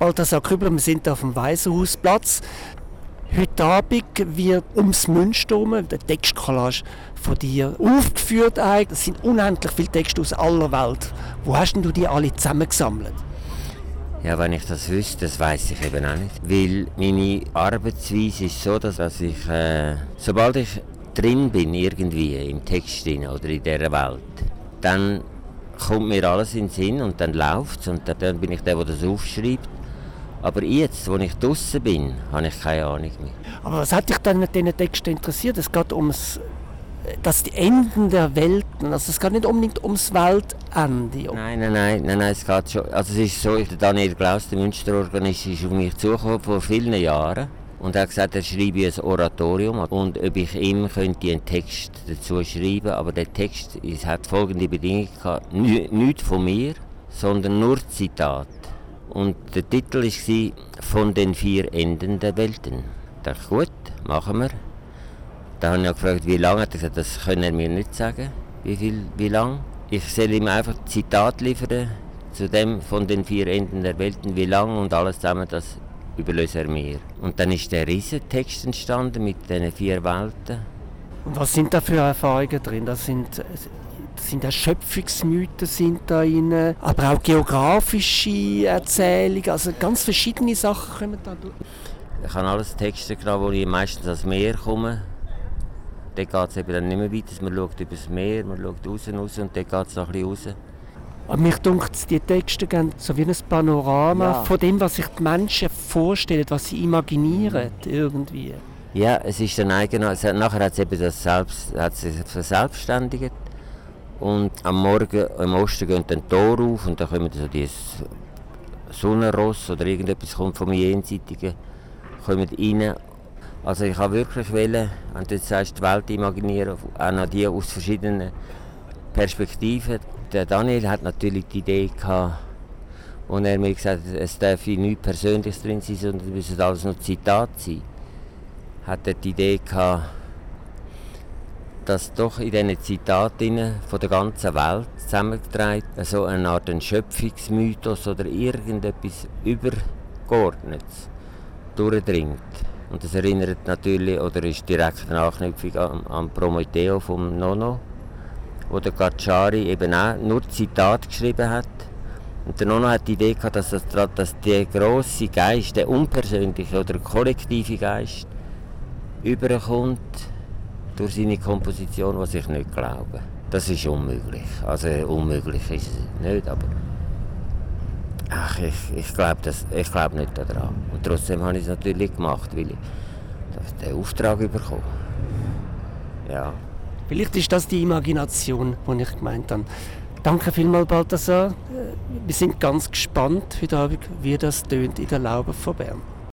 Balthasar Kübler, wir sind auf dem Waisenhausplatz. Heute Abend wird ums Münster herum der Textcollage von dir aufgeführt. Das sind unendlich viele Texte aus aller Welt. Wo hast denn du die alle zusammengesammelt? Ja, wenn ich das wüsste, das weiß ich eben auch nicht. Weil meine Arbeitsweise ist so, dass ich, äh, sobald ich drin bin, irgendwie im Text drin oder in dieser Welt, dann kommt mir alles in den Sinn und dann läuft es und dann bin ich der, der das aufschreibt. Aber jetzt, wo ich draußen bin, habe ich keine Ahnung mehr. Aber was hat dich dann mit diesen Texten interessiert? Es geht ums dass die Enden der Welten, also es geht nicht unbedingt ums Weltende. Nein, nein, nein, nein, nein, es geht schon. Also es ist so, der Daniel Klaus, der Münsterorganist, ist auf mich zugekommen vor vielen Jahren und er hat gesagt, er schreibe ein Oratorium und ob ich ihm könnte einen Text dazu schreiben, aber der Text es hat folgende Bedingung gehabt, nicht von mir, sondern nur Zitat. Und der Titel war «Von den vier Enden der Welten». Ich dachte, gut, machen wir. Dann habe ich gefragt, wie lange. Er hat gesagt, das können er mir nicht sagen. Wie viel, wie lang? Ich soll ihm einfach ein Zitat liefern zu dem von den vier Enden der Welten, wie lang und alles zusammen, das überlöse er mir. Und dann ist der Riesentext entstanden mit diesen vier Welten. Und was sind da für Erfahrungen drin? Das sind, das sind Erschöpfungsmythen sind da drin, aber auch geografische Erzählungen, also ganz verschiedene Sachen kommen da durch. Ich habe alles Texte genommen, wo ich meistens ans Meer komme. Dort geht es eben dann nicht mehr weiter. Man schaut über das Meer, man schaut raus, raus und dort geht es noch ein bisschen raus. Aber mich dunkt, die Texte geben so wie ein Panorama ja. von dem, was sich die Menschen vorstellen, was sie imaginieren irgendwie. Ja, es ist dann eigen, also nachher hat es eben das Selbst, hat sich verselbstständigt und am Morgen im Osten geht ein Tor auf und da kommen so dieses Sonnenross oder irgendetwas kommt vom Jenseitigen, kommen rein. Also ich habe wirklich wenn du jetzt sagst, die Welt imaginieren, auch noch die aus verschiedenen Perspektiven der Daniel hat natürlich die Idee gehabt, wo er mir gesagt hat, es darf nichts Persönliches drin sein, sondern es müssen alles nur Zitat sein. Hat er die Idee gehabt, dass doch in diesen Zitaten von der ganzen Welt zusammengetragen so eine Art Schöpfungsmythos oder irgendetwas Übergeordnetes durchdringt. Und das erinnert natürlich, oder ist direkt eine Anknüpfung an, an Prometeo vom Nono wo der Gacciari eben auch nur Zitat geschrieben hat. Und der Nono hat die Idee gehabt, dass, das, dass der große Geist, der unpersönliche oder kollektive Geist, überkommt durch seine Komposition, was ich nicht glaube. Das ist unmöglich. Also unmöglich ist es nicht, aber ach, ich, ich glaube glaub nicht daran. Und trotzdem habe ich es natürlich gemacht, weil ich den Auftrag bekommen Ja. Vielleicht ist das die Imagination, die ich gemeint habe. Danke vielmals, Balthasar. Wir sind ganz gespannt heute Abend, wie das tönt in der Laube von Bern.